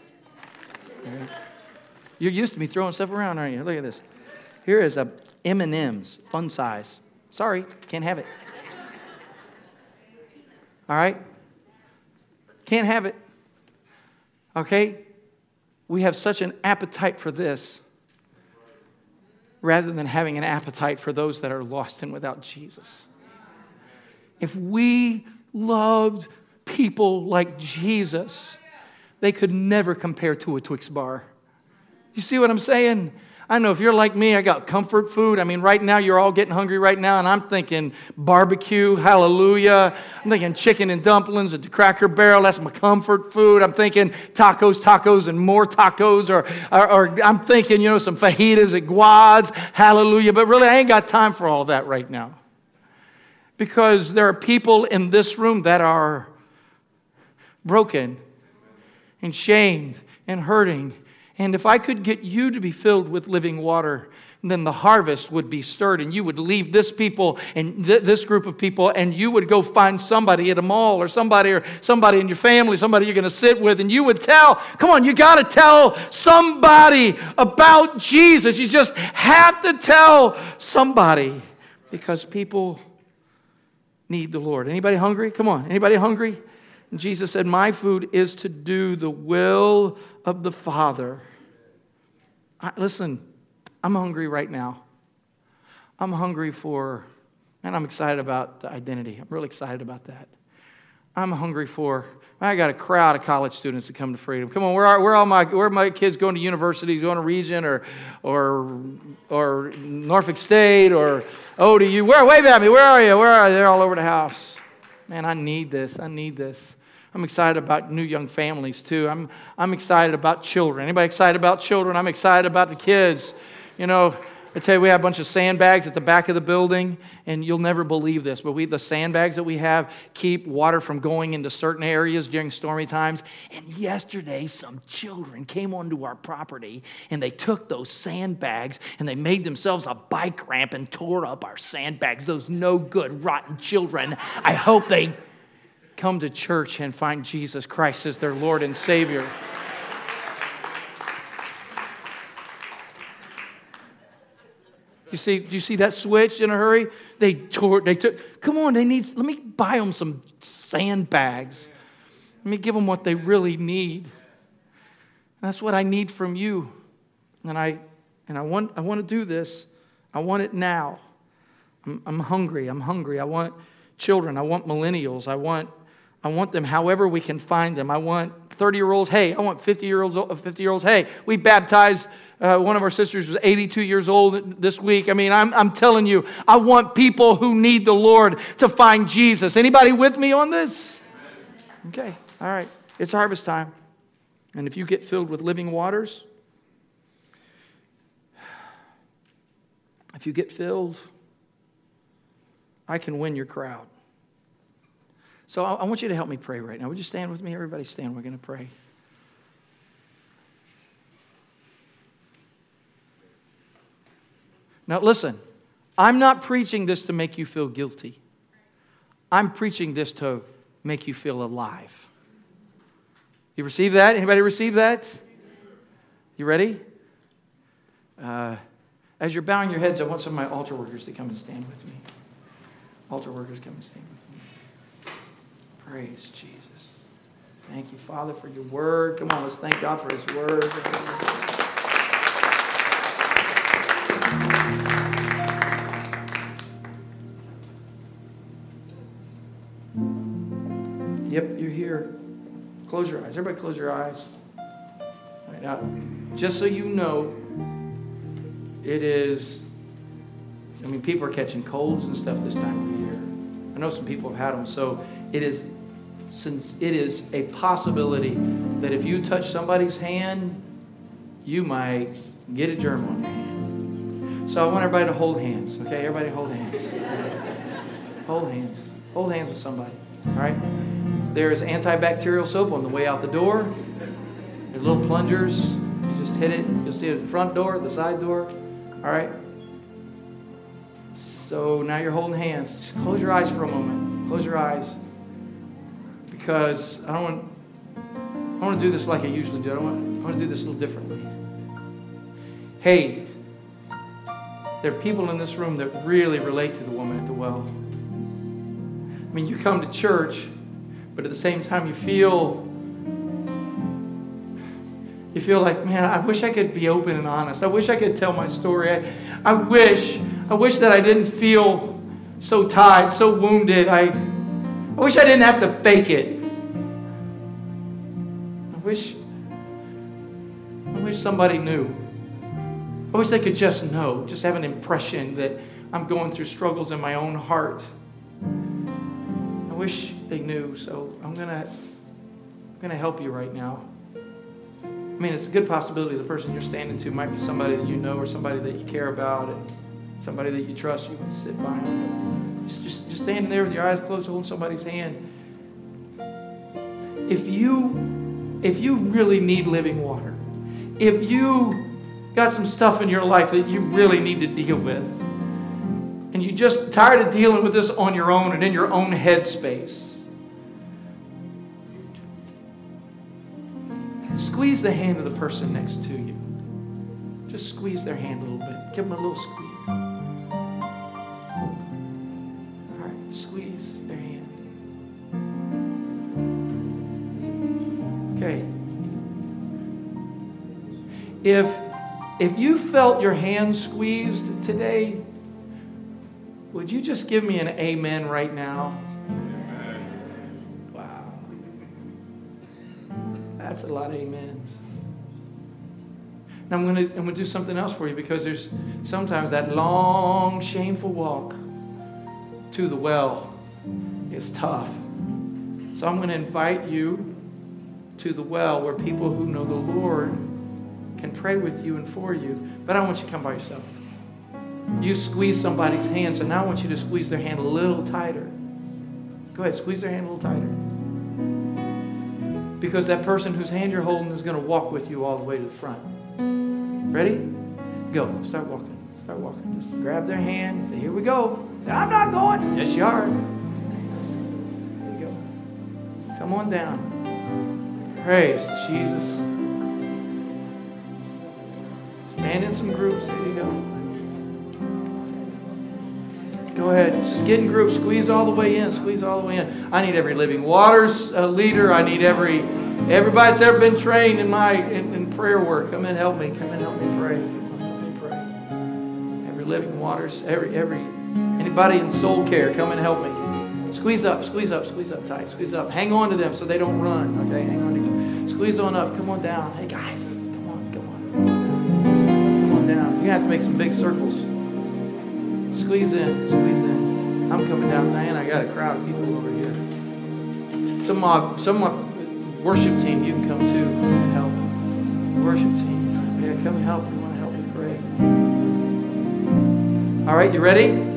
You're used to me throwing stuff around, aren't you? Look at this. Here is a M&M's, fun size. Sorry, can't have it. All right? Can't have it. Okay? We have such an appetite for this rather than having an appetite for those that are lost and without Jesus. If we loved people like Jesus, they could never compare to a Twix bar. You see what I'm saying? I know if you're like me, I got comfort food. I mean, right now you're all getting hungry right now, and I'm thinking barbecue, hallelujah. I'm thinking chicken and dumplings at the Cracker Barrel. That's my comfort food. I'm thinking tacos, tacos, and more tacos. Or, or, or I'm thinking, you know, some fajitas at Guad's, hallelujah. But really, I ain't got time for all that right now. Because there are people in this room that are broken and shamed and hurting. And if I could get you to be filled with living water, then the harvest would be stirred, and you would leave this people and th- this group of people, and you would go find somebody at a mall or somebody or somebody in your family, somebody you're going to sit with, and you would tell, come on, you got to tell somebody about Jesus. You just have to tell somebody because people need the Lord. Anybody hungry? Come on, anybody hungry? And Jesus said, My food is to do the will of the Father. I, listen, I'm hungry right now. I'm hungry for, and I'm excited about the identity. I'm really excited about that. I'm hungry for, I got a crowd of college students that come to Freedom. Come on, where are, where are, my, where are my kids going to universities, going to Regent or, or, or Norfolk State or ODU? Where, wave at me, where are you? Where are you? They're all over the house. Man, I need this. I need this. I'm excited about new young families too. I'm, I'm excited about children. Anybody excited about children? I'm excited about the kids. You know, I tell you, we have a bunch of sandbags at the back of the building, and you'll never believe this, but we the sandbags that we have keep water from going into certain areas during stormy times. And yesterday, some children came onto our property and they took those sandbags and they made themselves a bike ramp and tore up our sandbags. Those no good, rotten children. I hope they come to church and find Jesus Christ as their Lord and Savior. You see, do you see that switch in a hurry? They tore, they took, come on, they need, let me buy them some sandbags. Let me give them what they really need. That's what I need from you. And I, and I want, I want to do this. I want it now. I'm, I'm hungry. I'm hungry. I want children. I want millennials. I want I want them however we can find them. I want 30 year olds, hey, I want 50 year olds, 50 year olds, hey, we baptized uh, one of our sisters was 82 years old this week. I mean, I'm, I'm telling you, I want people who need the Lord to find Jesus. Anybody with me on this? Okay, all right. It's harvest time. And if you get filled with living waters, if you get filled, I can win your crowd. So I, I want you to help me pray right now. Would you stand with me? Everybody stand. We're going to pray. Now, listen, I'm not preaching this to make you feel guilty. I'm preaching this to make you feel alive. You receive that? Anybody receive that? You ready? Uh, as you're bowing your heads, I want some of my altar workers to come and stand with me. Altar workers, come and stand with me. Praise Jesus. Thank you, Father, for your word. Come on, let's thank God for his word. Yep, you're here. Close your eyes. Everybody, close your eyes. Right, now, just so you know, it is, I mean, people are catching colds and stuff this time of year. I know some people have had them. So it is, since it is a possibility that if you touch somebody's hand, you might get a germ on your hand. So I want everybody to hold hands, okay? Everybody hold hands. hold hands. Hold hands with somebody, all right? There is antibacterial soap on the way out the door. There are little plungers. You just hit it. You'll see it at the front door, the side door. All right? So now you're holding hands. Just close your eyes for a moment. Close your eyes. Because I don't want I want to do this like I usually do. I, want, I want to do this a little differently. Hey, there are people in this room that really relate to the woman at the well. I mean, you come to church, but at the same time you feel you feel like, man, I wish I could be open and honest. I wish I could tell my story. I, I wish, I wish that I didn't feel so tied, so wounded. I, I wish I didn't have to fake it. I wish, I wish somebody knew. I wish they could just know, just have an impression that I'm going through struggles in my own heart. I wish they knew, so I'm gonna, I'm gonna help you right now. I mean, it's a good possibility the person you're standing to might be somebody that you know or somebody that you care about and somebody that you trust. You can sit by them. Just, just, just standing there with your eyes closed, holding somebody's hand. If you, if you really need living water, if you got some stuff in your life that you really need to deal with, and you're just tired of dealing with this on your own and in your own headspace, Squeeze the hand of the person next to you. Just squeeze their hand a little bit. Give them a little squeeze. Squeeze their hand. Okay. If if you felt your hand squeezed today, would you just give me an amen right now? Wow. That's a lot of amens. Now I'm going to I'm going to do something else for you because there's sometimes that long, shameful walk to the well is tough. So I'm going to invite you to the well where people who know the Lord can pray with you and for you. But I don't want you to come by yourself. You squeeze somebody's hand, so now I want you to squeeze their hand a little tighter. Go ahead, squeeze their hand a little tighter. Because that person whose hand you're holding is going to walk with you all the way to the front. Ready? Go. Start walking. Start walking. Just grab their hand. Say, here we go. Say, I'm not going. Yes, you are. There you go. Come on down. Praise Jesus. Stand in some groups. There you go. Go ahead. Just get in groups. Squeeze all the way in. Squeeze all the way in. I need every living waters uh, leader. I need every everybody that's ever been trained in my in, in prayer work. Come and help me. Come and help me pray. Come and help me pray. Every living waters. Every every anybody in soul care. Come and help me. Squeeze up. Squeeze up. Squeeze up tight. Squeeze up. Hang on to them so they don't run. Okay. Hang on to them. Squeeze on up. Come on down. Hey guys. Come on. Come on. Come on down. You have to make some big circles. Squeeze in, squeeze in. I'm coming down, man. I got a crowd of people over here. Some of my, some of my worship team, you can come too and help. Worship team, yeah, come help. We want to help you pray. All right, you ready?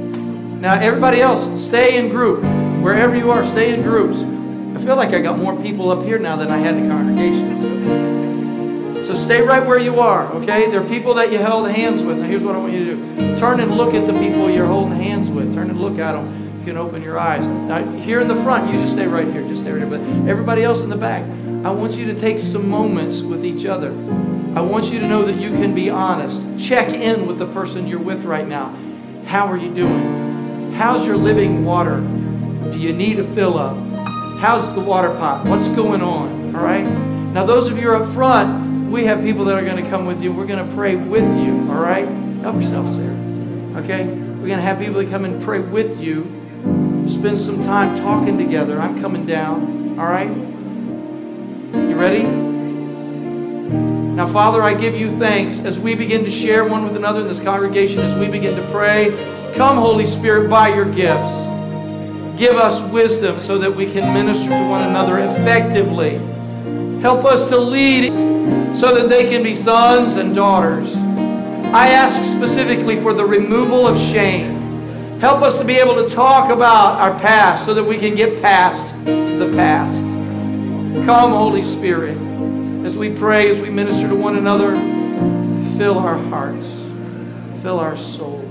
Now, everybody else, stay in group. Wherever you are, stay in groups. I feel like I got more people up here now than I had in the congregation. So stay right where you are, okay? There are people that you held hands with. Now, here's what I want you to do Turn and look at the people you're holding hands with. Turn and look at them. You can open your eyes. Now, here in the front, you just stay right here. Just stay right here. But everybody else in the back, I want you to take some moments with each other. I want you to know that you can be honest. Check in with the person you're with right now. How are you doing? How's your living water? Do you need a fill up? How's the water pot? What's going on? All right? Now, those of you up front, we have people that are going to come with you. We're going to pray with you. All right? Help yourself, Sarah. Okay? We're going to have people that come and pray with you. Spend some time talking together. I'm coming down. All right? You ready? Now, Father, I give you thanks as we begin to share one with another in this congregation, as we begin to pray. Come, Holy Spirit, by your gifts. Give us wisdom so that we can minister to one another effectively. Help us to lead so that they can be sons and daughters. I ask specifically for the removal of shame. Help us to be able to talk about our past so that we can get past the past. Come, Holy Spirit as we pray, as we minister to one another, fill our hearts, fill our souls.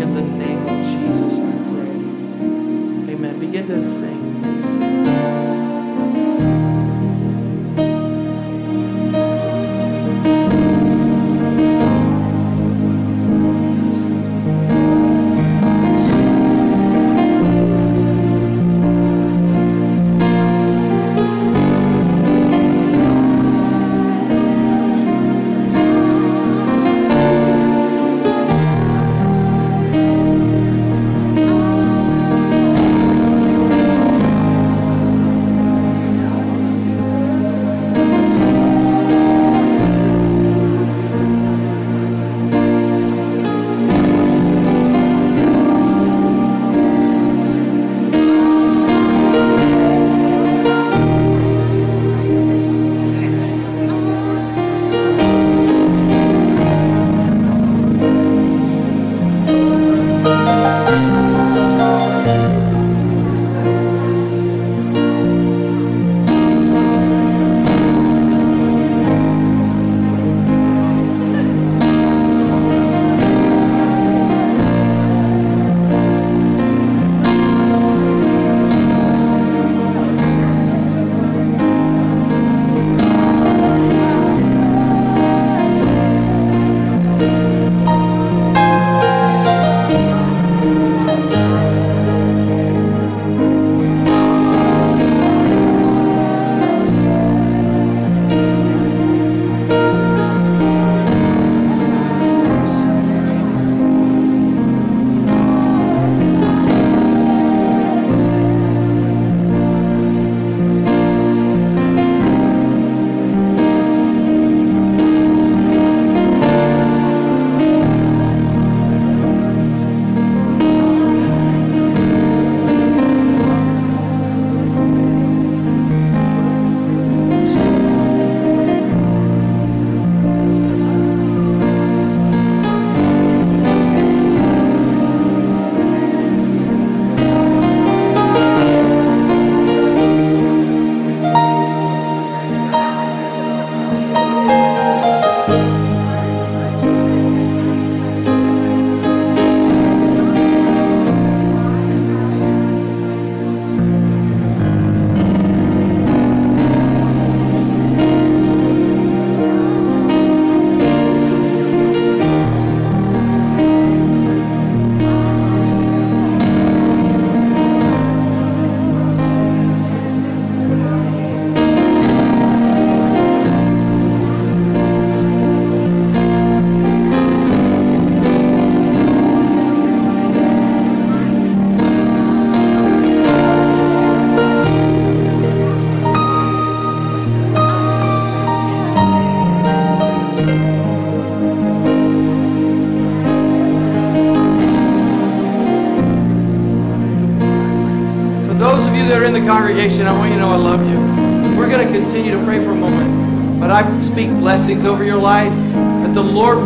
In the name of Jesus, I pray. Amen. Begin to sing.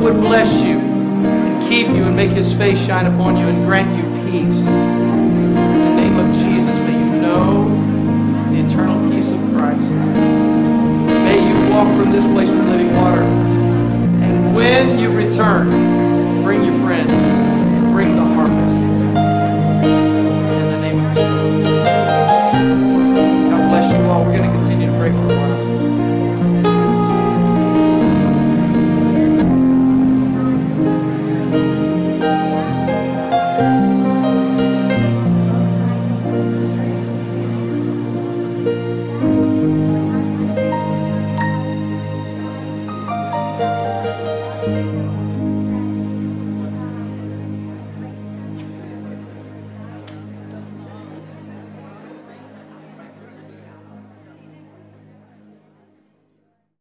Would bless you and keep you and make his face shine upon you and grant you